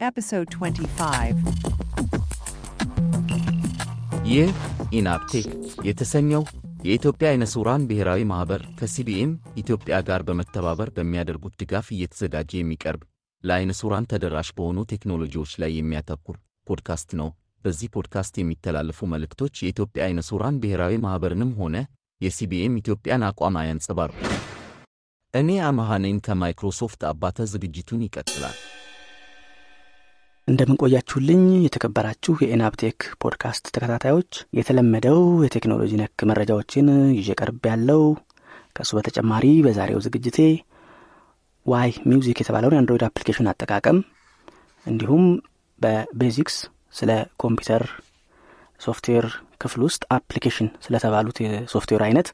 Episode 25. ይህ ENAB Tech የተሰኘው የኢትዮጵያ አይነ ስውራን ብሔራዊ ማኅበር ከ CBM ኢትዮጵያ ጋር በመተባበር በሚያደርጉት ድጋፍ እየተዘጋጀ የሚቀርብ ለአይነ ስውራን ተደራሽ በሆኑ ቴክኖሎጂዎች ላይ የሚያተኩር ፖድካስት ነው። በዚህ ፖድካስት የሚተላለፉ መልእክቶች የኢትዮጵያ አይነ ስውራን ብሔራዊ ማኅበርንም ሆነ የ CBM ኢትዮጵያን አቋም አያንጸባርቁ። እኔ አመሃ ከማይክሮሶፍት አባተ። ዝግጅቱን ይቀጥላል። እንደምን ቆያችሁልኝ የተከበራችሁ የ ENAB Tech ፖድካስት ተከታታዮች፣ የተለመደው የቴክኖሎጂ ነክ መረጃዎችን ይዤ ቀርቤያለሁ ከእሱ በተጨማሪ በዛሬው ዝግጅቴ YMusic የተባለውን የ Android application አጠቃቀም እንዲሁም በ basics ስለ ኮምፒውተር ሶፍትዌር ክፍል ውስጥ application ስለተባሉት የሶፍትዌር አይነት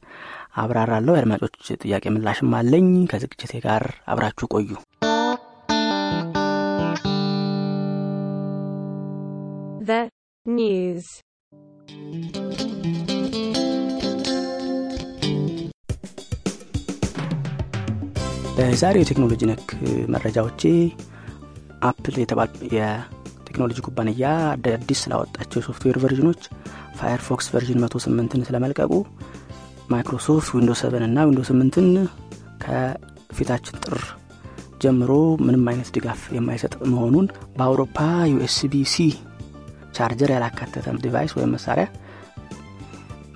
አብራራለሁ። የአድማጮች ጥያቄ ምላሽም አለኝ። ከዝግጅቴ ጋር አብራችሁ ቆዩ። The news. በዛሬው የቴክኖሎጂ ነክ መረጃዎቼ Apple የተባለ የቴክኖሎጂ ኩባንያ አዳዲስ ስላወጣቸው የሶፍትዌር version ኦች Firefox version 108ን ስለመልቀቁ Microsoft Windows 7 እና Windows 8ን ከፊታችን ጥር ጀምሮ ምንም አይነት ድጋፍ የማይሰጥ መሆኑን በአውሮፓ USB C charger ያላካተተ device ወይም መሳሪያ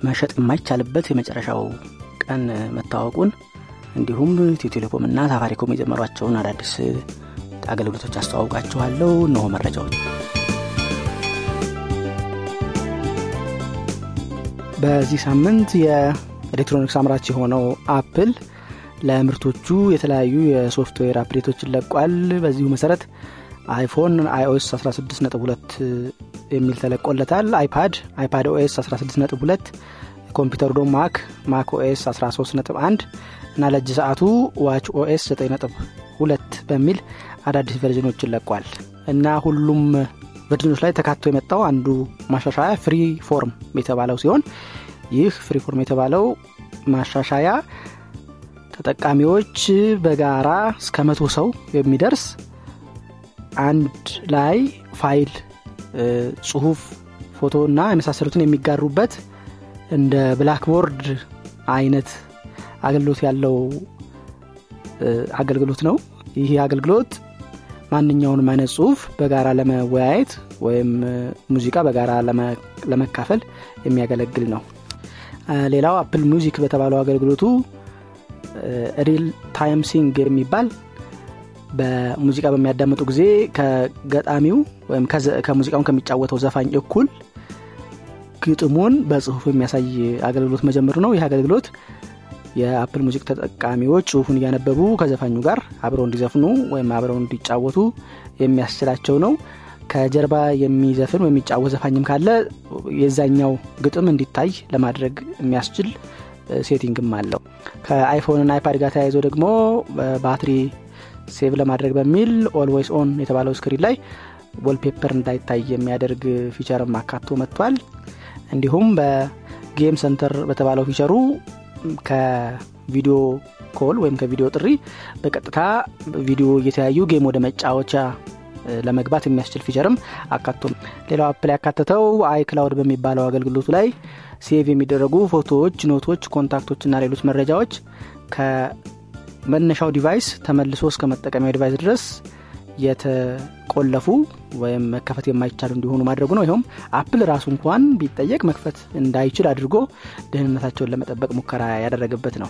መሸጥ የማይቻልበት የመጨረሻው ቀን መታወቁን እንዲሁም ኢትዮ ቴሌኮም እና ሳፋሪኮም የጀመሯቸውን አዳዲስ አገልግሎቶች አስተዋውቃችኋለሁ። እነሆ መረጃዎች። በዚህ ሳምንት የኤሌክትሮኒክስ አምራች የሆነው Apple ለምርቶቹ የተለያዩ የሶፍትዌር update ኦችን ለቋል። በዚሁ መሰረት iPhone iOS 16.2 የሚል ተለቆለታል። iPad iPadOS 16.2፣ ኮምፒውተሩ ደግሞ Mac macOS 13.1 እና ለእጅ ሰዓቱ watchOS 9.2 በሚል አዳዲስ version ኦችን ለቋል እና ሁሉም version ኦች ላይ ተካቶ የመጣው አንዱ ማሻሻያ Freeform የተባለው ሲሆን ይህ Freeform የተባለው ማሻሻያ ተጠቃሚዎች በጋራ እስከ መቶ ሰው የሚደርስ አንድ ላይ ፋይል፣ ጽሁፍ፣ ፎቶ እና የመሳሰሉትን የሚጋሩበት እንደ blackboard አይነት አገልግሎት ያለው አገልግሎት ነው። ይህ አገልግሎት ማንኛውንም አይነት ጽሁፍ በጋራ ለመወያየት ወይም ሙዚቃ በጋራ ለመካፈል የሚያገለግል ነው። ሌላው Apple Music በተባለው አገልግሎቱ real time sing የሚባል በሙዚቃ በሚያዳምጡ ጊዜ ከገጣሚው ወይም ከሙዚቃውን ከሚጫወተው ዘፋኝ እኩል ግጥሙን በጽሁፍ የሚያሳይ አገልግሎት መጀመሩ ነው። ይህ አገልግሎት የ Apple Music ተጠቃሚዎች ጽሁፉን እያነበቡ ከዘፋኙ ጋር አብረው እንዲዘፍኑ ወይም አብረው እንዲጫወቱ የሚያስችላቸው ነው። ከጀርባ የሚዘፍን ወይም የሚጫወት ዘፋኝም ካለ የዛኛው ግጥም እንዲታይ ለማድረግ የሚያስችል setting ም አለው። ከ iPhone ና iPad ጋር ተያይዞ ደግሞ ባትሪ save ለማድረግ በሚል always on የተባለው screen ላይ wallpaper እንዳይታይ የሚያደርግ feature ም አካቶ መጥቷል። እንዲሁም በ Game Center በተባለው feature ኡ ከ video call ወይም ከቪዲዮ ጥሪ በቀጥታ ቪዲዮ እየተያዩ game ወደ መጫወቻ ለመግባት የሚያስችል feature ም አካቶም ሌላው Apple ያካተተው iCloud በሚባለው አገልግሎቱ ላይ save የሚደረጉ ፎቶዎች፣ note ኦች፣ contact ኦች እና ሌሎች መረጃዎች ከመነሻው device ተመልሶ እስከ መጠቀሚያው device ድረስ የተቆለፉ ወይም መከፈት የማይቻሉ እንዲሆኑ ማድረጉ ነው። ይኸውም Apple ራሱ እንኳን ቢጠየቅ መክፈት እንዳይችል አድርጎ ደህንነታቸውን ለመጠበቅ ሙከራ ያደረገበት ነው።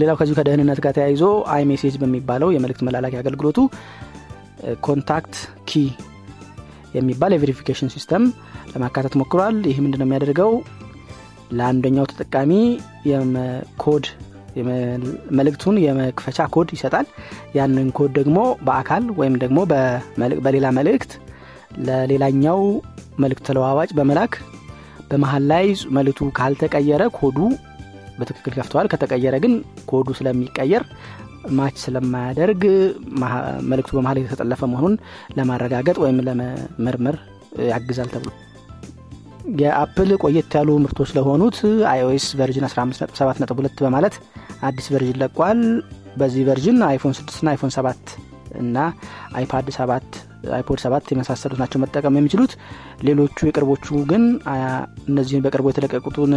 ሌላው ከዚሁ ከደህንነት ጋር ተያይዞ iMessage በሚባለው የመልእክት መላላኪያ አገልግሎቱ contact key የሚባል የ verification system ለማካተት ሞክሯል። ይህ ምንድን ነው የሚያደርገው ለአንደኛው ተጠቃሚ ኮድ መልእክቱን የመክፈቻ ኮድ ይሰጣል። ያንን ኮድ ደግሞ በአካል ወይም ደግሞ በሌላ መልእክት ለሌላኛው መልእክት ተለዋዋጭ በመላክ በመሀል ላይ መልእክቱ ካልተቀየረ ኮዱ በትክክል ከፍተዋል። ከተቀየረ ግን ኮዱ ስለሚቀየር match ስለማያደርግ መልእክቱ በመሀል የተጠለፈ መሆኑን ለማረጋገጥ ወይም ለመመርመር ያግዛል ተብሎ የ Apple ቆየት ያሉ ምርቶች ለሆኑት iOS version 157.2 በማለት አዲስ version ለቋል። በዚህ version iPhone 6 ና iPhone 7 እና iPad 7 iPod ሰባት የመሳሰሉት ናቸው መጠቀም የሚችሉት ሌሎቹ የቅርቦቹ ግን እነዚህን በቅርቡ የተለቀቁትን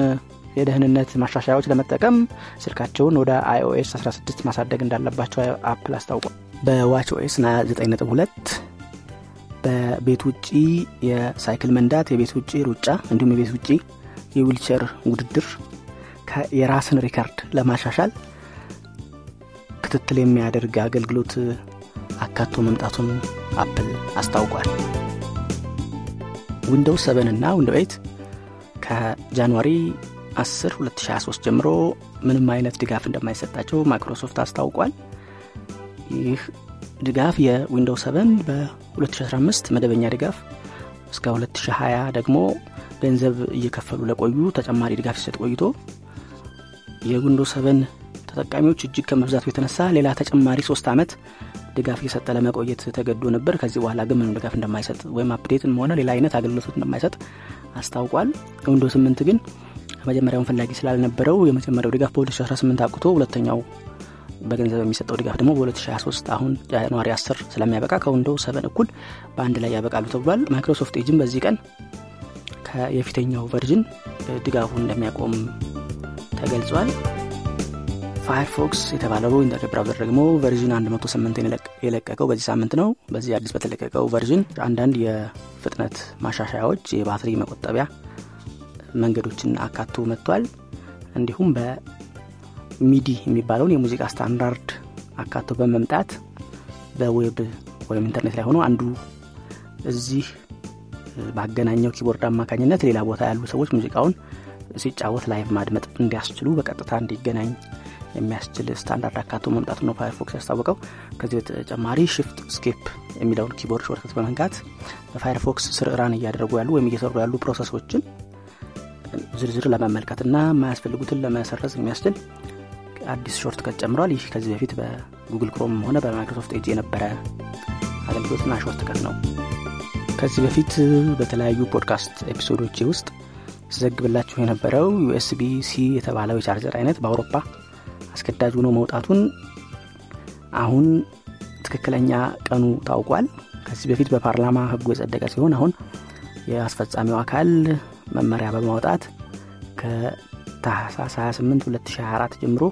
የደህንነት ማሻሻያዎች ለመጠቀም ስልካቸውን ወደ iOS 16 ማሳደግ እንዳለባቸው Apple አስታውቋል በ watchOS 9.2 በቤት ውጭ የሳይክል መንዳት የቤት ውጭ ሩጫ እንዲሁም የቤት ውጭ የዊልቸር ውድድር የራስን ሪከርድ ለማሻሻል ክትትል የሚያደርግ አገልግሎት አካቶ መምጣቱን አፕል አስታውቋል። ዊንዶውስ 7 እና ዊንዶውስ 8 ከ January 10 2023 ጀምሮ ምንም አይነት ድጋፍ እንደማይሰጣቸው ማይክሮሶፍት አስታውቋል። ይህ ድጋፍ የዊንዶውስ 7 በ2015 መደበኛ ድጋፍ እስከ 2020 ደግሞ ገንዘብ እየከፈሉ ለቆዩ ተጨማሪ ድጋፍ ሲሰጥ ቆይቶ የዊንዶውስ 7 ተጠቃሚዎች እጅግ ከመብዛቱ የተነሳ ሌላ ተጨማሪ ሶስት ዓመት ድጋፍ እየሰጠ ለመቆየት ተገዶ ነበር። ከዚህ በኋላ ግን ምንም ድጋፍ እንደማይሰጥ ወይም update ም ሆነ ሌላ አይነት አገልግሎቶች እንደማይሰጥ አስታውቋል። ዊንዶውስ 8 ግን መጀመሪያውን ፈላጊ ስላልነበረው የመጀመሪያው ድጋፍ በ2018 አብቅቶ ሁለተኛው በገንዘብ የሚሰጠው ድጋፍ ደግሞ በ2023 አሁን January 10 ስለሚያበቃ ከዊንዶውስ 7 እኩል በአንድ ላይ ያበቃሉ ተብሏል። ማይክሮሶፍት ኤጅን በዚህ ቀን የፊተኛው version ድጋፉን እንደሚያቆም ተገልጿል። ፋየርፎክስ የተባለው ኢንተርኔት browser ደግሞ version 108 የለቀቀው በዚህ ሳምንት ነው። በዚህ አዲስ በተለቀቀው version አንዳንድ የፍጥነት ማሻሻያዎች የባትሪ መቆጠቢያ መንገዶችን አካቶ መጥቷል። እንዲሁም በ MIDI የሚባለውን የሙዚቃ ስታንዳርድ አካቶ በመምጣት በ web ወይም ኢንተርኔት ላይ ሆኖ አንዱ እዚህ ባገናኘው ኪቦርድ አማካኝነት ሌላ ቦታ ያሉ ሰዎች ሙዚቃውን ሲጫወት live ማድመጥ እንዲያስችሉ በቀጥታ እንዲገናኝ የሚያስችል ስታንዳርድ አካቶ መምጣቱ ነው ፋየርፎክስ ያስታወቀው። ከዚህ በተጨማሪ Shift Escape የሚለውን keyboard shortcut በመንካት በፋየርፎክስ ስር እያደረጉ ያሉ ወይም እየሰሩ ያሉ process ኦችን ዝርዝር ለመመልከትና የማያስፈልጉትን ለመሰረዝ የሚያስችል አዲስ shortcut ጨምሯል። ይህ ከዚህ በፊት በጉግል ክሮም ሆነ በማይክሮሶፍት ኤጅ የነበረ አገልግሎትና shortcut ነው። ከዚህ በፊት በተለያዩ podcast episode ኦች ውስጥ ስዘግብላችሁ የነበረው USB-C የተባለው የቻርጀር አይነት በአውሮፓ አስገዳጅ ሆኖ መውጣቱን አሁን ትክክለኛ ቀኑ ታውቋል። ከዚህ በፊት በፓርላማ ህጉ የጸደቀ ሲሆን አሁን የአስፈጻሚው አካል መመሪያ በማውጣት ከታህሳስ 28 2024 ጀምሮ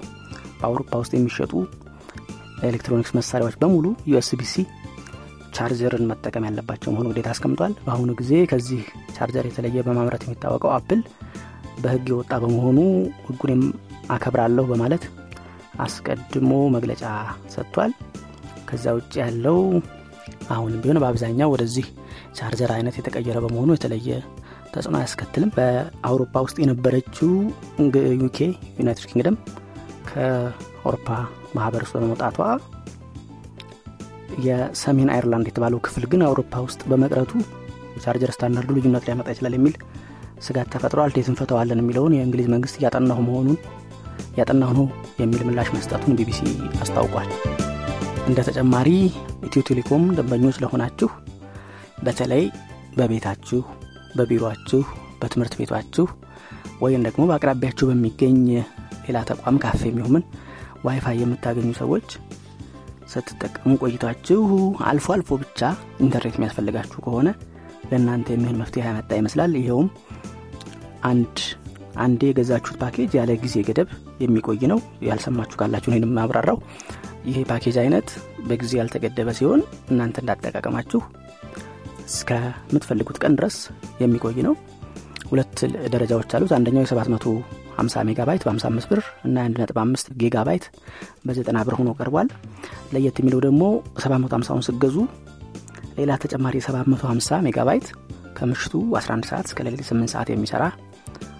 በአውሮፓ ውስጥ የሚሸጡ ኤሌክትሮኒክስ መሳሪያዎች በሙሉ USB-C charger ን መጠቀም ያለባቸው መሆኑ ግዴታ አስቀምጧል። በአሁኑ ጊዜ ከዚህ ቻርጀር የተለየ በማምረት የሚታወቀው አፕል በህግ የወጣ በመሆኑ ህጉንም አከብራለሁ በማለት አስቀድሞ መግለጫ ሰጥቷል። ከዛ ውጭ ያለው አሁንም ቢሆን በአብዛኛው ወደዚህ ቻርጀር አይነት የተቀየረ በመሆኑ የተለየ ተጽዕኖ አያስከትልም። በአውሮፓ ውስጥ የነበረችው ዩኬ ዩናይትድ ኪንግደም ከአውሮፓ ውስጥ በመውጣቷ የሰሜን አይርላንድ የተባለው ክፍል ግን አውሮፓ ውስጥ በመቅረቱ የ charger standard ኡ ልዩነት ሊያመጣ ይችላል የሚል ስጋት ተፈጥሯል። እንዴት እንፈታዋለን የሚለውን የእንግሊዝ መንግስት እያጠናሁ መሆኑን እያጠናሁ ነው የሚል ምላሽ መስጠቱን ቢቢሲ አስታውቋል። እንደ ተጨማሪ ኢትዮ ቴሌኮም ደንበኞች ለሆናችሁ በተለይ በቤታችሁ በቢሮችሁ በትምህርት ቤቷችሁ ወይም ደግሞ በአቅራቢያችሁ በሚገኝ ሌላ ተቋም ካፌ የሚሆምን ዋይፋይ የምታገኙ ሰዎች ስትጠቀሙ ቆይታችሁ አልፎ አልፎ ብቻ ኢንተርኔት የሚያስፈልጋችሁ ከሆነ ለእናንተ የሚሆን መፍትሄ ያመጣ ይመስላል። ይኸውም አንድ አንዴ የገዛችሁት ፓኬጅ ያለ ጊዜ ገደብ የሚቆይ ነው። ያልሰማችሁ ካላችሁ ይህን ማብራራው ይህ ፓኬጅ አይነት በጊዜ ያልተገደበ ሲሆን እናንተ እንዳጠቃቀማችሁ እስከምትፈልጉት ቀን ድረስ የሚቆይ ነው ሁለት ደረጃዎች አሉት። አንደኛው የ750 ሜጋባይት በ55 ብር እና 1.5 ጊጋባይት በ90 ብር ሆኖ ቀርቧል። ለየት የሚለው ደግሞ 750ውን ስገዙ ሌላ ተጨማሪ 750 ሜጋባይት ከምሽቱ 11 ሰዓት እስከ ሌሊት 8 ሰዓት የሚሰራ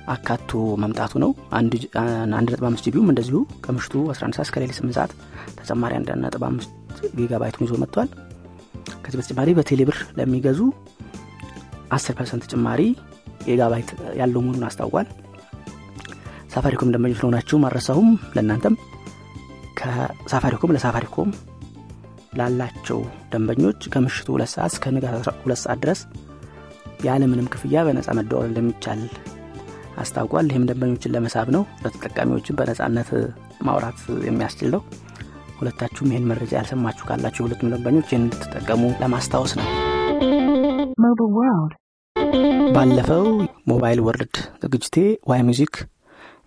አካቶ መምጣቱ ነው። 1.5 GB ውም እንደዚሁ ከምሽቱ 11 ሰዓት እስከ ሌሊት 8 ሰዓት ተጨማሪ 1.5 ጊጋባይቱን ይዞ መጥቷል። ከዚህ በተጨማሪ በቴሌብር ለሚገዙ 10 percent ጭማሪ ጊጋባይት ያለው መሆኑን አስታውቋል። ሳፋሪኮም ደንበኞች ለሆናችሁ አልረሳሁም ለእናንተም ከሳፋሪኮም ለሳፋሪኮም ላላቸው ደንበኞች ከምሽቱ ሁለት ሰዓት እስከ ንጋት ሁለት ሰዓት ድረስ ያለምንም ክፍያ በነፃ መደዋወል እንደሚቻል አስታውቋል። ይህም ደንበኞችን ለመሳብ ነው ለተጠቃሚዎችን በነፃነት ማውራት የሚያስችል ነው። ሁለታችሁም ይህን መረጃ ያልሰማችሁ ካላችሁ የሁለቱም ደንበኞች ይህን እንድትጠቀሙ ለማስታወስ ነው. ባለፈው ሞባይል ወርልድ ዝግጅቴ ዋይ ሚውዚክ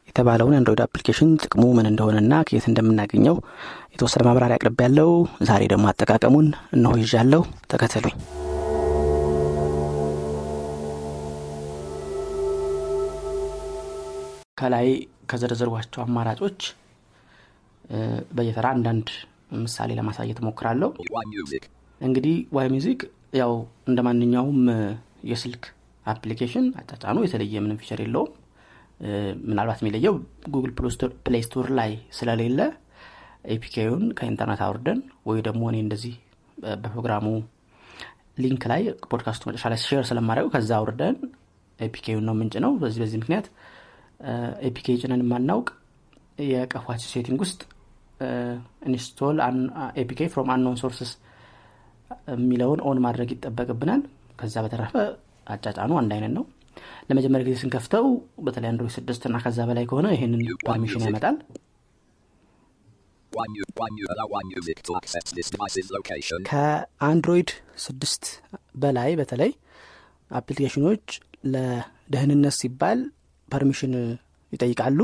የተባለውን የአንድሮይድ application ጥቅሙ ምን እንደሆነና ከየት እንደምናገኘው የተወሰነ ማብራሪያ አቅርቤያለሁ ዛሬ ደግሞ አጠቃቀሙን እነሆ ይዣለሁ። ተከተሉኝ። ከላይ ከዘረዘሯቸው አማራጮች በየተራ አንዳንድ ምሳሌ ለማሳየት እሞክራለሁ Why music? እንግዲህ ዋይ ሚውዚክ ያው እንደ ማንኛውም የስልክ application አጫጫኑ የተለየ ምንም feature የለውም። ምናልባት የሚለየው Google Play Store ላይ ስለሌለ APK ውን ከኢንተርኔት አውርደን ወይ ደግሞ እኔ እንደዚህ በፕሮግራሙ link ላይ ፖድካስቱ መጨረሻ ላይ share ስለማደርገው ከዛ አውርደን APK ውን ነው ምንጭነው። በዚህ በዚህ ምክንያት APK ጭነን የማናውቅ የቀፏችን setting ውስጥ install APK from unknown sources የሚለውን on ማድረግ ይጠበቅብናል ከዛ በተረፈ አጫጫኑ አንድ አይነት ነው። ለመጀመሪያ ጊዜ ስንከፍተው በተለይ አንድሮይድ ስድስት እና ከዛ በላይ ከሆነ ይህንን permission ያመጣል. ከአንድሮይድ ስድስት በላይ በተለይ application ኖች ለደህንነት ሲባል permission ይጠይቃሉ።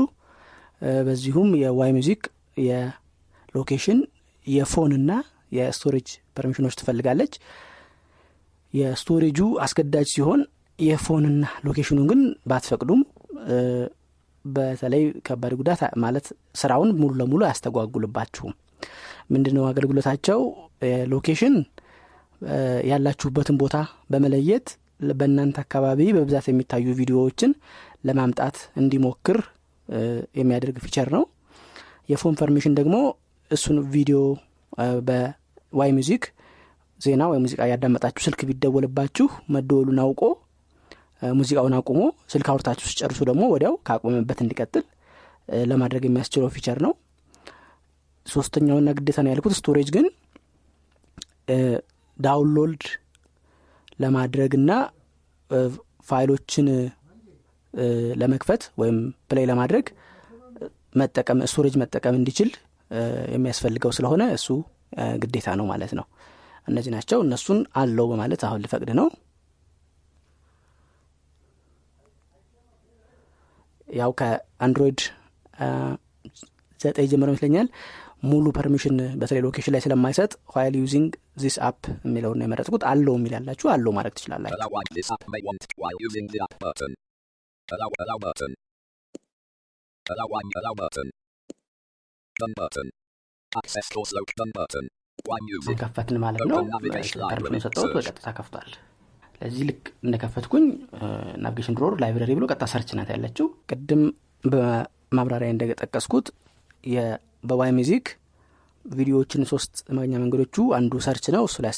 በዚሁም የ YMusic የ location የ phone ና የ storage permission ኖች ትፈልጋለች የ storage ኡ አስገዳጅ ሲሆን የ phone ና location ኑን ግን ባትፈቅዱም በተለይ ከባድ ጉዳት ማለት ስራውን ሙሉ ለሙሉ አያስተጓጉልባችሁም። ምንድነው አገልግሎታቸው? location ያላችሁበትን ቦታ በመለየት በእናንተ አካባቢ በብዛት የሚታዩ ቪዲዮዎችን ለማምጣት እንዲሞክር የሚያደርግ feature ነው። የ phone permission ደግሞ እሱን ቪዲዮ በ YMusic ዜና ወይ ሙዚቃ ያዳመጣችሁ ስልክ ቢደወልባችሁ መደወሉን አውቆ ሙዚቃውን አቁሞ ስልክ አውርታችሁ ሲጨርሱ ደግሞ ወዲያው ካቆመበት እንዲቀጥል ለማድረግ የሚያስችለው feature ነው። ሶስተኛውና ግዴታ ነው ያልኩት storage ግን download ለማድረግና እ፣ ፋይሎችን ለመክፈት ወይም play ለማድረግ መጠቀም storage መጠቀም እንዲችል የሚያስፈልገው ስለሆነ እሱ ግዴታ ነው ማለት ነው እነዚህ ናቸው። እነሱን allow በማለት አሁን ልፈቅድ ነው። ያው ከአንድሮይድ ዘጠኝ ጀምሮ ይመስለኛል ሙሉ permission በተለይ location ላይ ስለማይሰጥ while using this app የሚለውን ነው የመረጥኩት። allow የሚል ያላችሁ allow ማድረግ ትችላላችሁ ከፈትን ማለት ነው permission. የሰጠሁት. በቀጥታ ከፍቷል ለዚህ ልክ እንደከፈትኩኝ navigation drawer library ብሎ ቀጥታ search ናት ያለችው ቅድም በማብራሪያ እንደጠቀስኩት በ YMusic ቪዲዮዎችን ሶስት ማግኛ መንገዶቹ አንዱ search ነው እሱ ላይ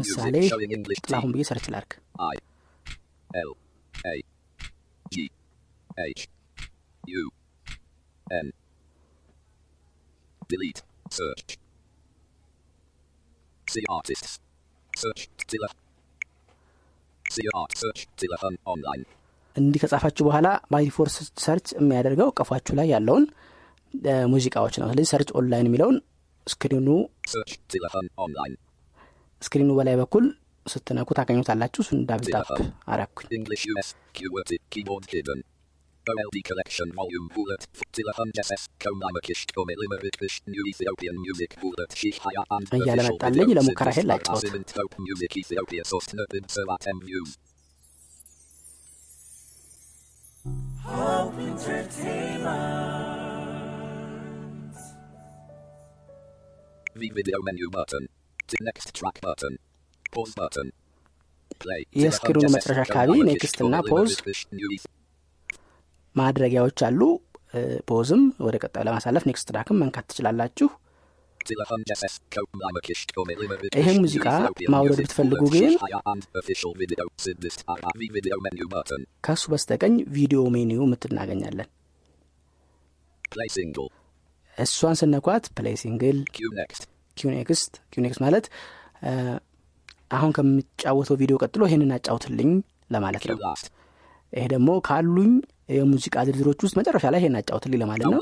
ምሳሌ ጥላሁን ብዬ search ላርግ L A G H U N Delete. Search. See artists. Search. Tilla. See art. Search. On online. እንዲህ ከጻፋችሁ በኋላ ባይፎር ሰርች የሚያደርገው ቀፏችሁ ላይ ያለውን ሙዚቃዎች ነው ስለዚህ ሰርች ኦንላይን የሚለውን ስክሪኑ. ስክሪኑ በላይ በኩል ስትነኩ ታገኙታላችሁ እሱን ዳብል ታፕ አረኩኝ OLD collection volume bullet. Tilla on SS. Komaimakish. Komelimerikish. New Ethiopian music bullet. Sheikh Haya and እያለ official መጣልኝ። video. ለሙከራ Synthesized ይሄን ላጫውት። Asimint Hope Music Ethiopia source Nerdin Servat M views. V video menu button. To next track button. Pause button. Play. የስክሪኑ መጨረሻ አካባቢ ኔክስት እና ፖዝ ማድረጊያዎች አሉ። pause ም ወደ ቀጣዩ ለማሳለፍ next track ም መንካት ትችላላችሁ። ይህ ሙዚቃ ማውረድ ብትፈልጉ ግን ከእሱ በስተቀኝ video menu የምትል እናገኛለን እሷን ስነኳት play single queue next queue next ማለት አሁን ከምጫወተው ቪዲዮ ቀጥሎ ይህንን አጫውትልኝ ለማለት ነው። ይሄ ደግሞ ካሉኝ የሙዚቃ ዝርዝሮች ውስጥ መጨረሻ ላይ ይሄን አጫውትልኝ ለማለት ነው።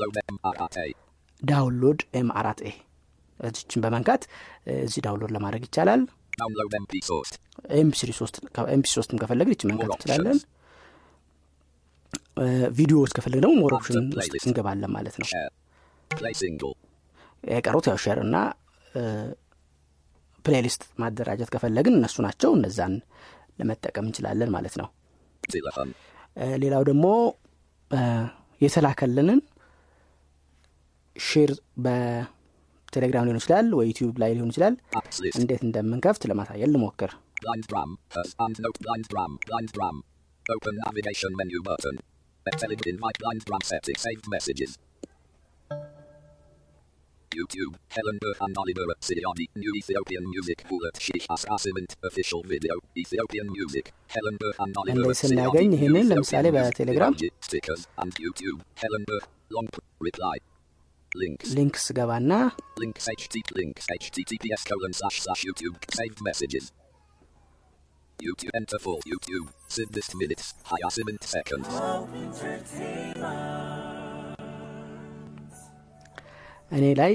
download M አራት A እችን በመንካት እዚህ download ለማድረግ ይቻላል. MP ሶስት MP ሶስትም ከፈለግን ይችን መንካት እንችላለን። ቪዲዮዎች ከፈለግ ደግሞ more option. እንገባለን ማለት ነው. የቀሩት ያው share እና playlist ማደራጀት ከፈለግን እነሱ ናቸው። እነዛን ለመጠቀም እንችላለን ማለት ነው ሌላው ደግሞ የተላከልንን share በቴሌግራም ሊሆን ይችላል ወይ ዩቲዩብ ላይ ሊሆን ይችላል. እንዴት እንደምንከፍት ለማሳየት ልሞክር. Open navigation menu button. Invite blind setting. Saved messages. YouTube, Helen and Oliver Siani, New Ethiopian Music Bullet Sheikh Assessment Official Video, Ethiopian Music, Helen and Oliver Siani, New Ethiopian Music Telegram. Stickers, and YouTube, Helen Long Reply. Links. Links Gavanna. Links HTTP links HTTPS colon slash slash YouTube. Saved messages. YouTube enter full YouTube. Sid minutes. Higher seven seconds. እኔ ላይ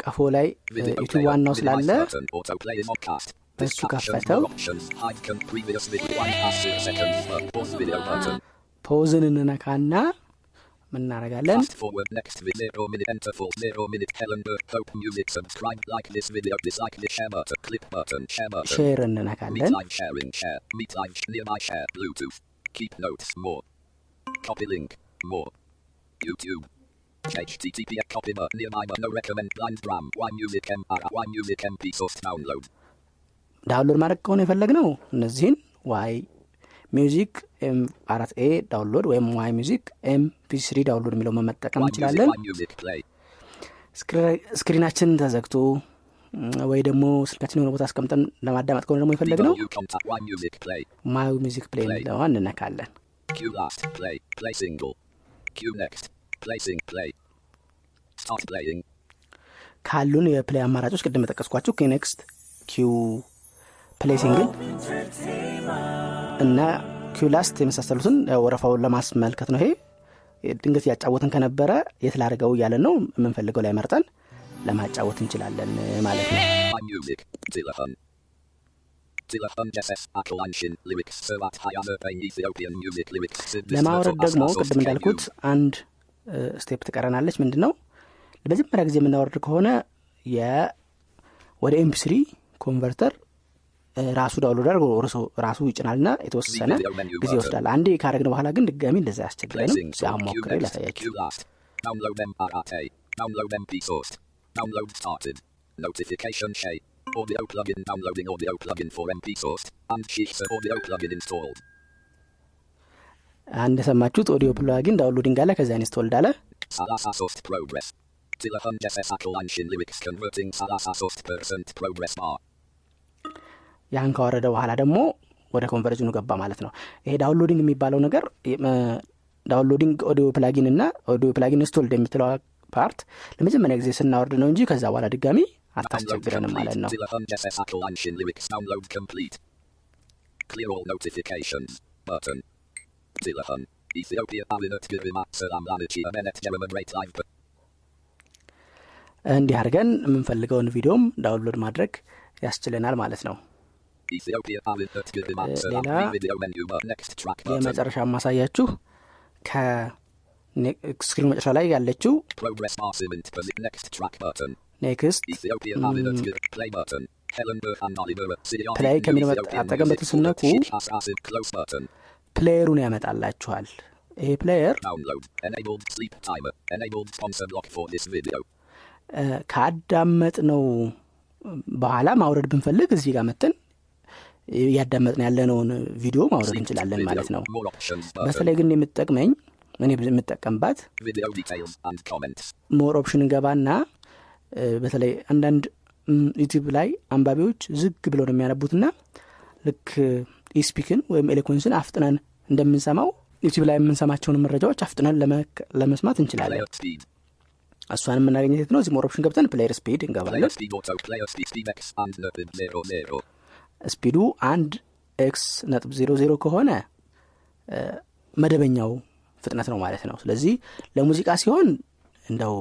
ቀፎ ላይ እ፣ Video ዩቲዩብ player. ዋናው Minimize ስላለ button. Autoplay is podcast. እሱ Distractions. ከፈተው More options. Hide con previous video. One past six seconds. Uh, Pause video button. ፖዝን እንነካና ምን እናደርጋለን Fast forward next video. Zero minute enter full. Zero minute Helen Burke. Hope music. Subscribe. Like this video. Dislike this share button. Clip button. Share button. ሼር Meet እንነካለን live sharing share. Meet live sh- nearby share. Bluetooth. Keep notes more. Copy link. More. YouTube. HTTP copy but nearby but no recommend blind ram. Y music M R Y music MP source download. ዳውንሎድ ማድረግ ከሆነ የፈለግነው እነዚህን ዋይ ሚውዚክ አራት ኤ ዳውንሎድ ወይም ዋይ ሚውዚክ ኤም ስሪ ዳውንሎድ የሚለው መጠቀም እንችላለን screen ናችን ተዘግቶ ወይ ደግሞ ስልካችን የሆነ ቦታ አስቀምጠን ለማዳመጥ ከሆነ ደግሞ የፈለግነው. ማይ ሚውዚክ ፕሌይ. የሚለዋን እንነካለን ካሉን የ play አማራጮች ቅድም የጠቀስኳቸው queue next queue play single እና queue last የመሳሰሉትን ወረፋውን ለማስመልከት ነው ይሄ ድንገት እያጫወትን ከነበረ የት ላድርገው እያለን ነው የምንፈልገው ላይ መርጠን ለማጫወት እንችላለን ማለት ነው ለማውረድ ደግሞ ቅድም እንዳልኩት አንድ step ትቀረናለች ምንድን ነው ለመጀመሪያ ጊዜ የምናወርድ ከሆነ ወደ MP3 converter ራሱ download አድርጎ ራሱ- ይጭናል ና የተወሰነ ጊዜ. ይወስዳል አንዴ ካረግን በኋላ ግን ድጋሚ እንደዛ ያስቸግረንም. ላሳያችሁ. Download started. Notification shape. Audio plugin downloading audio plugin for MP source. And Sheikh audio plugin installed. አንድ የሰማችሁት ኦዲዮ ፕላጊን ዳውንሎዲንግ አለ ከዚያ ኢንስቶልድ አለ Salasa source progress. Telephone SS Akalanshin lyrics converting Salasa source percent progress bar. ያን ካወረደ በኋላ ደግሞ ወደ ኮንቨርዥኑ ገባ ማለት ነው ይሄ downloading የሚባለው ነገር downloading audio plugin እና audio plugin installed የምትለው part ለመጀመሪያ ጊዜ ስናወርድ ነው እንጂ ከዛ በኋላ ድጋሚ አታስቸግረንም ማለት. ነው. Clear all notifications. Button. Telephone. Ethiopia Girima Salam Lanichi Amenet Jerema Great Live. እንዲህ አድርገን የምንፈልገውን ቪዲዮም download ማድረግ ያስችለናል ማለት ነው Eh, ሌላ. የመጨረሻ ማሳያችሁ ከ screen መጨረሻ ላይ ያለችው. next New ከሚለው በተስነኩ player ኡን ያመጣላችኋል ይሄ player. ካዳመጥነው በኋላ ማውረድ ብንፈልግ እዚህ ጋር መተን እያዳመጥን ያለነውን ቪዲዮ ማውረድ እንችላለን. ማለት ነው. በተለይ ግን የምትጠቅመኝ እኔ የምጠቀምባት. more option እንገባና እ፣ በተለይ አንዳንድ ም፣ ዩቲዩብ ላይ አንባቢዎች ዝግ ብለው ነው የሚያነቡትና ልክ eSpeak ን ወይም Eloquence ን አፍጥነን እንደምንሰማው ዩቲዩብ ላይ የምንሰማቸውን መረጃዎች አፍጥነን ለመስማት እንችላለን. እሷን የምናገኘት የት ነው። እዚህ more option ገብተን player speed እንገባለን. speed ኡ አንድ x ነጥብ ዜሮ ዜሮ ከሆነ መደበኛው ፍጥነት ነው ማለት ነው። ስለዚህ ለሙዚቃ ሲሆን እንደው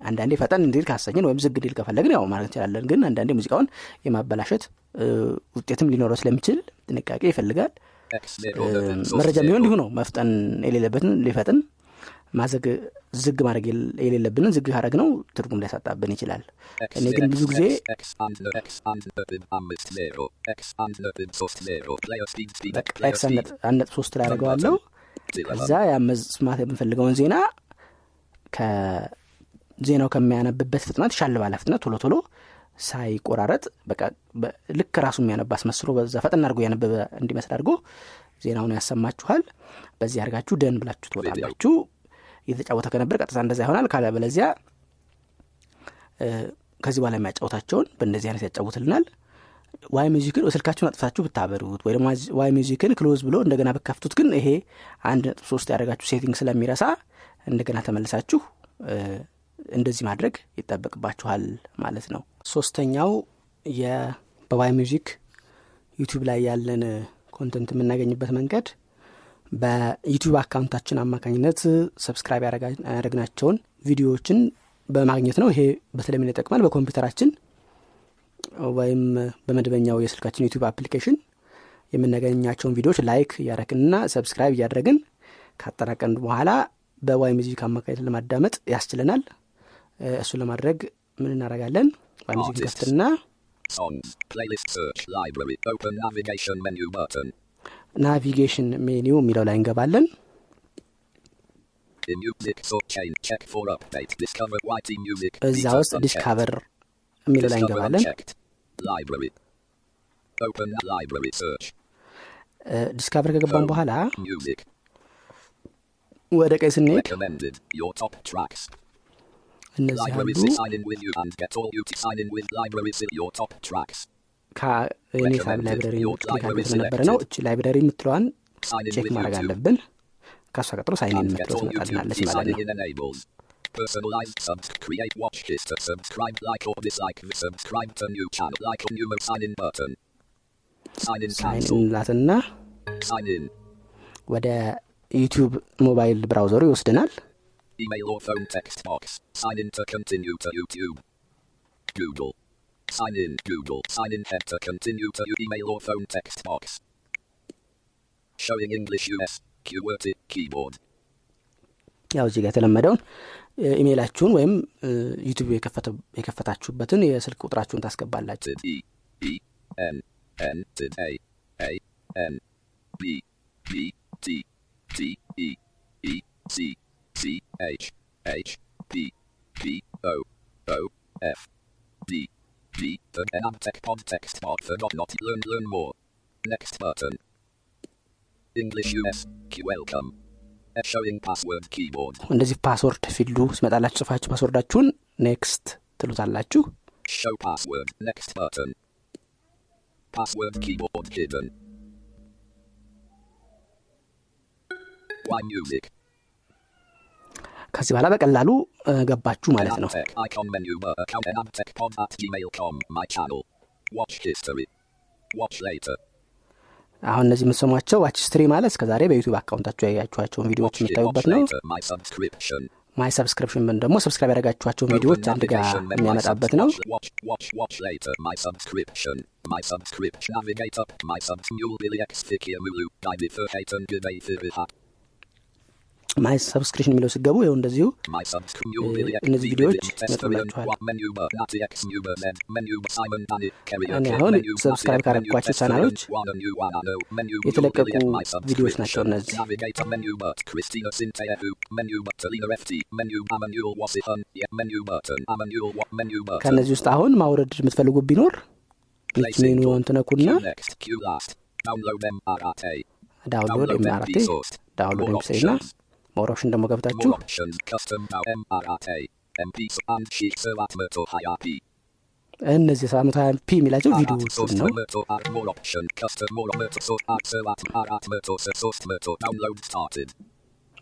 አንዳንዴ ፈጠን እንዲል ካሰኝን ወይም ዝግ እንዲል ከፈለግን ያው ማድረግ እንችላለን። ግን አንዳንዴ ሙዚቃውን የማበላሸት ውጤትም ሊኖረው ስለሚችል ጥንቃቄ ይፈልጋል መረጃ የሚሆን እንዲሁ ነው። መፍጠን የሌለበትን ሊፈጥን ማዘግ ዝግ ማድረግ የሌ- የሌለብንን ዝግ ካረግ ነው። ትርጉም ሊያሳጣብን ይችላል። እኔ ግን ብዙ ጊዜ x አንድ ሶስት ላይ አደርገዋለሁ። ከዛ ያ መስማት የምንፈልገውን ዜና ከዜናው ከሚያነብበት ፍጥነት ሻል ባለ ፍጥነት ቶሎ ቶሎ ሳይቆራረጥ በቃ ልክ ራሱ የሚያነባ አስመስሎ በዛ ፈጠን አድርጎ ያነበበ እንዲመስል አድርጎ ዜናውን ያሰማችኋል። በዚህ አድርጋችሁ done ብላችሁ ትወጣላችሁ። እየተጫወተ ከነበር ቀጥታ እንደዛ ይሆናል። ካለ በለዚያ እ፣ ከዚህ በኋላ የሚያጫወታቸውን በእንደዚህ አይነት ያጫውትልናል። YMusic ን ስልካችሁን አጥፍታችሁ ብታበሩት ወይ YMusic ን close ብሎ እንደገና ብትከፍቱት ግን ይሄ አንድ ነጥብ ሶስት ያደረጋችሁ setting ስለሚረሳ እንደገና ተመልሳችሁ እንደዚህ ማድረግ ይጠበቅባችኋል ማለት ነው ሶስተኛው የ- በ YMusic ዩቲዩብ ላይ ያለን content የምናገኝበት መንገድ በዩቲዩብ account ኣችን አማካኝነት subscribe ያደረግናቸውን ቪዲዮዎችን በማግኘት ነው። ይሄ በተለይ ምን ይጠቅማል በኮምፒውተራችን ወይም በመደበኛው የስልካችን ዩቲዩብ application የምናገኛቸውን ቪዲዮዎች like እያደረግንና subscribe እያደረግን ካጠናቀን በኋላ በዋይ ሚዚክ አማካኝነት ለማዳመጥ ያስችለናል። እሱን ለማድረግ ምን እናደርጋለን Artists. ከፍትና Songs. Playlist search. Library. Open navigation menu button. ናቪጌሽን ሜኒው የሚለው ላይ እንገባለን In music sort chain. Check for update. Discover YT music. እዛ ውስጥ. ዲስካቨር የሚለው ላይ እንገባለን unchecked. Library. Open library search. ዲስካቨር ከገባን በኋላ. ወደ ቀይ ስንሄድ እነዚህ tracks. ከኔ ሳብ ላይብረሪ library ስለነበረ ነው እቺ ላይብረሪ የምትለዋን ቼክ ማድረግ. አለብን ከእሷ ቀጥሎ get የምትለው ትመጣልናለች ማለት ነው. Personalized subs create watch list subscribe like or dislike subscribe to new channel like or new sign in button. Sign in cancel. in. ወደ ዩቲዩብ ሞባይል ብራውዘሩ ይወስደናል Email or phone text box. Sign in to continue to YouTube. Google. Sign in Google. Sign in head to continue to your email or phone text box. Showing English US. QWERTY keyboard. ያው እዚህ ጋር የተለመደውን እ፣ ኢሜይላችሁን ወይም እ፣ ዩቲዩብ የከፈተ- የከፈታችሁበትን የስልክ ቁጥራችሁን ታስገባላችሁ T E N N T A A N B Enamtech pod text box forgot not learn learn more. Next button. English US Q welcome. Uh, Showing password keyboard. እንደዚህ password field ኡ ሲመጣላችሁ ጽፋችሁ password ኣችሁን next ትሉታላችሁ Show password. Next button. Password keyboard hidden. YMusic? ከዚህ በኋላ በቀላሉ ገባችሁ ማለት ነው Enamtech icon menu bar account Enamtech pod at gmail.com. My channel. Watch history. Watch later. አሁን እነዚህ የምትሰሟቸው watch history ማለት እስከ ዛሬ በዩቲዩብ account ኣችሁ ያያችኋቸውን ቪዲዮዎች Watch, it, watch የምታዩበት ነው later. My subscription. ማይ ሰብስክሪፕሽን ምን ደግሞ ሰብስክራይብ ያደረጋችኋቸውን ቪዲዮዎች Open አንድ ጋር navigation menu. My የሚያመጣበት subs- ነው Watch, watch, watch, watch later. My subscription. My subscription. Navigate up. My subs. Mule Billy X Fikia Mulu. Guide for Hayton Gibay Fibihat. ማይ ሰብስክሪፕሽን የሚለው ሲገቡ ይኸው እንደዚሁ Eh, እነዚህ ቪዲዮዎች ይመጡላችኋል።. እኔ አሁን ሰብስክራይብ Testorian, ቻናሎች የተለቀቁ ቪዲዮዎች ናቸው. እነዚህ. ከእነዚህ ውስጥ አሁን ማውረድ የምትፈልጉ ቢኖር Play ይች ሜኑ single. ትነኩና. ዳውንሎድ source. ዳውንሎድ ኤምፒ ና. ሞር ኦፕሽን ደግሞ ገብታችሁ. እነዚህ ሳምንት ሀያ p የሚላቸው source ነው.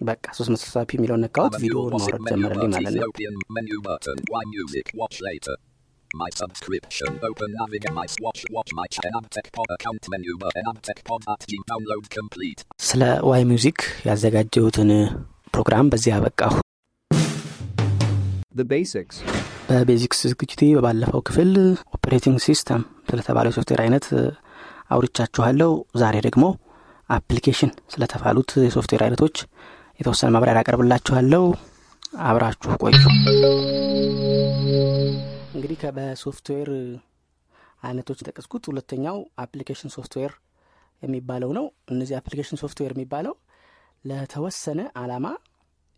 በቃ ሶስት መቶ ስልሳ p የሚለውን ነካሁት ቪዲዮውን ማውረድ ጀመረልኝ ማለት ነው My subscription. Open navigate my watch watch my channel. Tech pod account menu bar. Tech pod at Gmail. Download complete. ስለ YMusic ያዘጋጀሁትን ፕሮግራም በዚህ አበቃሁ The basics. በ basics ዝግጅቴ በባለፈው ክፍል operating system ስለተባለው የሶፍትዌር አይነት አውርቻችኋለሁ ዛሬ ደግሞ application ስለተባሉት የሶፍትዌር አይነቶች የተወሰነ ማብራሪያ ያቀርብላችኋለሁ አብራችሁ ቆዩ እንግዲህ በሶፍትዌር አይነቶች የጠቀስኩት ሁለተኛው application software የሚባለው ነው። እነዚህ application software የሚባለው ለተወሰነ አላማ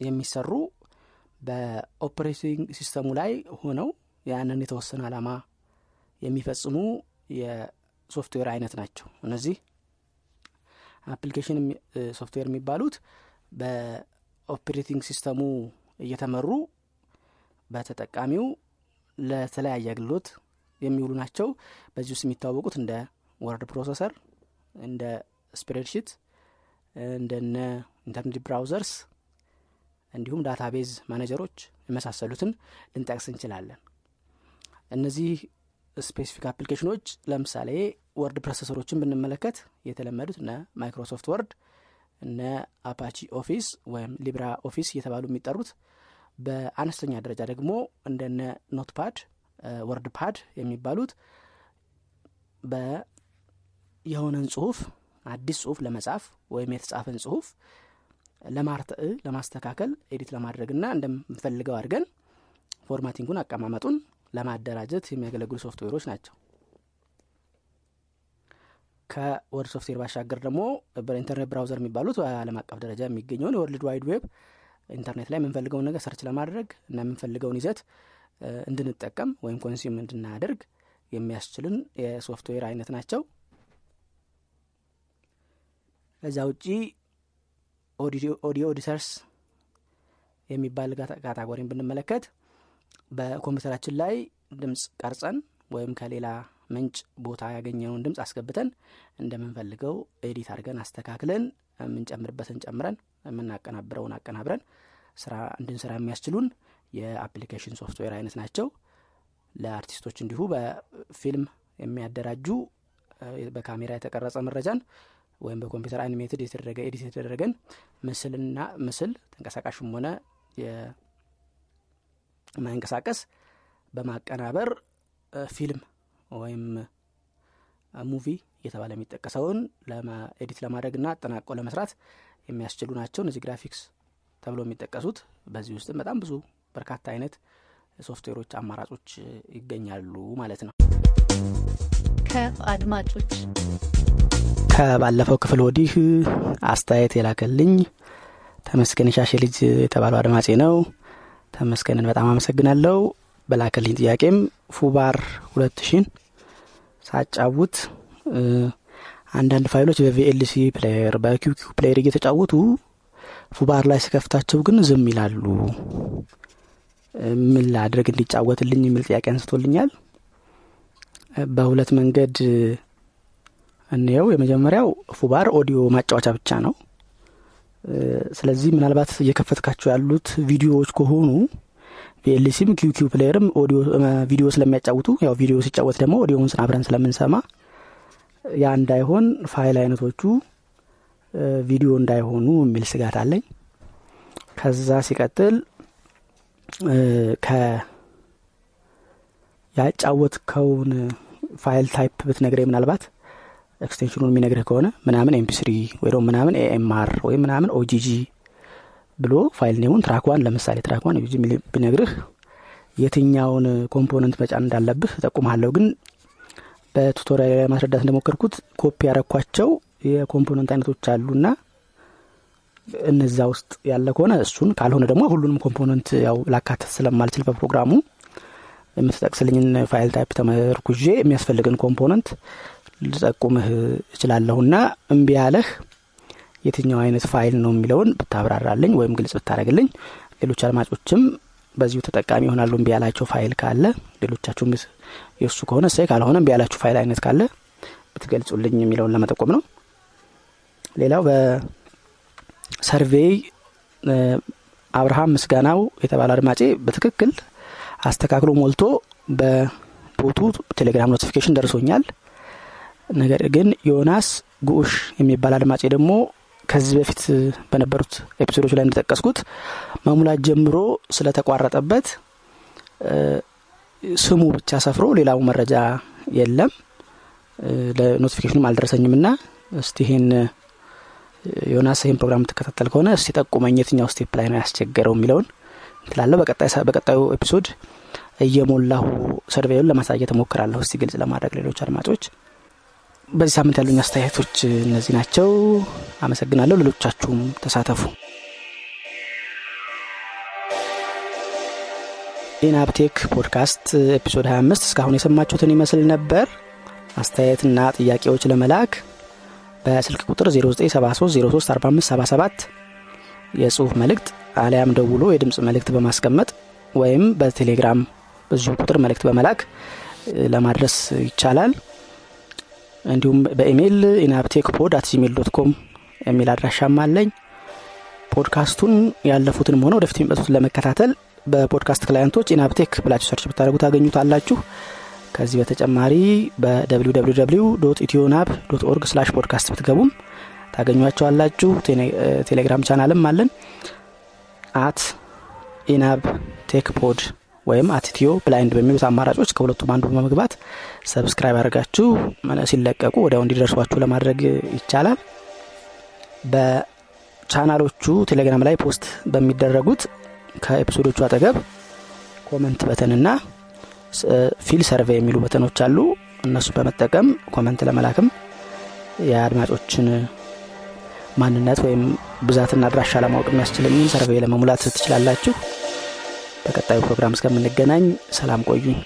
የሚሰሩ በ operating system ኡ ላይ ሆነው ያንን የተወሰነ አላማ የሚፈጽሙ የሶፍትዌር አይነት ናቸው። እነዚህ application software የሚባሉት በ operating system ኡ እየተመሩ በተጠቃሚው ለተለያየ አገልግሎት የሚውሉ ናቸው። በዚህ ውስጥ የሚታወቁት እንደ word processor እንደ spreadsheet እንደነ internet browsers እንዲሁም database manager ኦች የመሳሰሉትን ልንጠቅስ እንችላለን። እነዚህ specific application ኦች ለምሳሌ word processor ኦችን ብንመለከት የተለመዱት እነ Microsoft Word እነ Apache Office ወይም LibreOffice እየተባሉ የሚጠሩት በአነስተኛ ደረጃ ደግሞ እንደነ Notepad WordPad የሚባሉት የሆነን ጽሁፍ አዲስ ጽሁፍ ለመጻፍ ወይም የተጻፈን ጽሁፍ ለማርትዕ ለማስተካከል edit ለማድረግና እንደምንፈልገው አድርገን formatting ኡን አቀማመጡን ለማደራጀት የሚያገለግሉ ሶፍትዌሮች ናቸው። ከ word software ባሻገር ደግሞ በ internet browser የሚባሉት በአለም አቀፍ ደረጃ የሚገኘውን የ world wide web ኢንተርኔት ላይ የምንፈልገውን ነገር search ለማድረግ እና የምንፈልገውን ይዘት እንድንጠቀም ወይም consume እንድናደርግ የሚያስችልን የሶፍትዌር አይነት ናቸው። ከዛ ውጪ audio editors የሚባል category ን ብንመለከት በኮምፒውተራችን ላይ ድምፅ ቀርጸን ወይም ከሌላ ምንጭ ቦታ ያገኘነውን ድምፅ አስገብተን እንደምንፈልገው edit አድርገን አስተካክለን የምንጨምርበትን ጨምረን የምናቀናብረውን አቀናብረን ስራ እንድንሰራ የሚያስችሉን የ application software አይነት ናቸው። ለአርቲስቶች እንዲሁ በፊልም የሚያደራጁ በካሜራ የተቀረጸ መረጃን ወይም በኮምፒውተር animated የተደረገ edit የተደረገን ምስልና ምስል ተንቀሳቃሽም ሆነ የማይንቀሳቀስ በማቀናበር ፊልም ወይም movie እየተባለ የሚጠቀሰውን edit ለማድረግና አጠናቆ ለመስራት የሚያስችሉ ናቸው እነዚህ ግራፊክስ ተብሎ የሚጠቀሱት። በዚህ ውስጥም በጣም ብዙ በርካታ አይነት ሶፍትዌሮች አማራጮች ይገኛሉ ማለት ነው። ከአድማጮች ከባለፈው ክፍል ወዲህ አስተያየት የላከልኝ ተመስገን ሻሼ ልጅ የተባለው አድማጬ ነው። ተመስገንን በጣም አመሰግናለሁ። በላከልኝ ጥያቄም foobar ሁለት ሺን ሳጫውት አንዳንድ ፋይሎች በ VLC player በ QQ player እየተጫወቱ foobar ላይ ስከፍታቸው ግን ዝም ይላሉ። ምን ላድረግ እንዲጫወትልኝ የሚል ጥያቄ አንስቶልኛል። በሁለት መንገድ እንየው። የመጀመሪያው foobar audio ማጫወቻ ብቻ ነው። ስለዚህ ምናልባት እየከፈትካቸው ያሉት ቪዲዮዎች ከሆኑ VLC ም QQ player ም ቪዲዮ ስለሚያጫውቱ ያው ቪዲዮ ሲጫወት ደግሞ ኦዲዮውን አብረን ስለምንሰማ ያ እንዳይሆን ፋይል አይነቶቹ ቪዲዮ እንዳይሆኑ የሚል ስጋት አለኝ። ከዛ ሲቀጥል ያጫወትከውን file type ብትነግረኝ ምናልባት extension ኑን የሚነግርህ ከሆነ ምናምን MP3 ወይ ደግሞ ምናምን AMR ወይም ምናምን OGG ብሎ file name ኡን track one ለምሳሌ የሚል ቢነግርህ የትኛውን component መጫን እንዳለብህ እጠቁምሃለሁ። ግን በ tutorial ላይ ማስረዳት እንደሞከርኩት ኮፒ ያረኳቸው የ component አይነቶች አሉና እነዛ ውስጥ ያለ ከሆነ እሱን ካልሆነ ደግሞ ሁሉንም component ያው ላካተት ስለማልችል በፕሮግራሙ የምትጠቅስልኝን file type ተመርኩዤ የሚያስፈልግን component ልጠቁምህ እችላለሁና እምቢ ያለህ የትኛው አይነት ፋይል ነው የሚለውን ብታብራራልኝ ወይም ግልጽ ብታደረግልኝ ሌሎች አድማጮችም በዚሁ ተጠቃሚ ይሆናሉ እምቢ ያላቸው ፋይል ካለ ሌሎቻችሁም የእሱ ከሆነ እሰይ ካልሆነ እምቢ ያላችሁ ፋይል አይነት ካለ ብትገልጹልኝ የሚለውን ለመጠቆም ነው። ሌላው በ survey አብርሃም ምስጋናው የተባለ አድማጬ በትክክል አስተካክሎ ሞልቶ በ bot ኡ ቴሌግራም notification ደርሶኛል። ነገር ግን ዮናስ ጉኡሽ የሚባል አድማጬ ደግሞ ከዚህ በፊት በነበሩት episode ኦች ላይ እንደጠቀስኩት መሙላት ጀምሮ ስለተቋረጠበት ስሙ ብቻ ሰፍሮ ሌላው መረጃ የለም። ለ notification ኡም አልደረሰኝም ና እስቲ ይሄን ዮናስ ይህን ፕሮግራም ትከታተል ከሆነ እስቲ ጠቁመኝ የትኛው step ላይ ነው ያስቸገረው የሚለውን ትላለው በቀጣዩ episode እየሞላሁ survey ዩን ለማሳየት እሞክራለሁ። እስቲ ግልጽ ለማድረግ ሌሎች አድማጮች በዚህ ሳምንት ያሉኝ አስተያየቶች እነዚህ ናቸው። አመሰግናለሁ። ሌሎቻችሁም ተሳተፉ። ኢናፕቴክ podcast episode 25 እስካሁን የሰማችሁትን ይመስል ነበር። አስተያየትና ጥያቄዎች ለመላክ በስልክ ቁጥር 0973034577 የጽሁፍ መልእክት አሊያም ደውሎ የድምፅ መልእክት በማስቀመጥ ወይም በቴሌግራም በዚሁ ቁጥር መልእክት በመላክ ለማድረስ ይቻላል እንዲሁም በኢሜይል ኢናፕቴክ pod at Gmail dot com የሚል አድራሻም አለኝ። ፖድካስቱን ያለፉትንም ሆነ ወደፊት የሚመጡትን ለመከታተል በ podcast client ኦች ኢናፕቴክ ብላችሁ search ብታደረጉ ታገኙታላችሁ። ከዚህ በተጨማሪ በ www ኢትዮናብ org slash podcast ብትገቡም ታገኟቸዋላችሁ። ቴሌግራም ቻናልም አለን። at ኢናብ Tech Pod ወይም at Ethio Blind በሚሉት አማራጮች ከሁለቱም አንዱ በመግባት subscribe አድርጋችሁ ሲለቀቁ ወዲያው እንዲደርሷችሁ ለማድረግ ይቻላል። በቻናሎቹ ቴሌግራም ላይ post በሚደረጉት ከ episode ኦቹ አጠገብ comment button ና fill survey የሚሉ button ኦች አሉ። እነሱ በመጠቀም comment ለመላክም የአድማጮችን ማንነት ወይም ብዛትና አድራሻ ለማወቅ የሚያስችለኝን survey ለመሙላት ትችላላችሁ በቀጣዩ ፕሮግራም እስከምንገናኝ ሰላም ቆዩኝ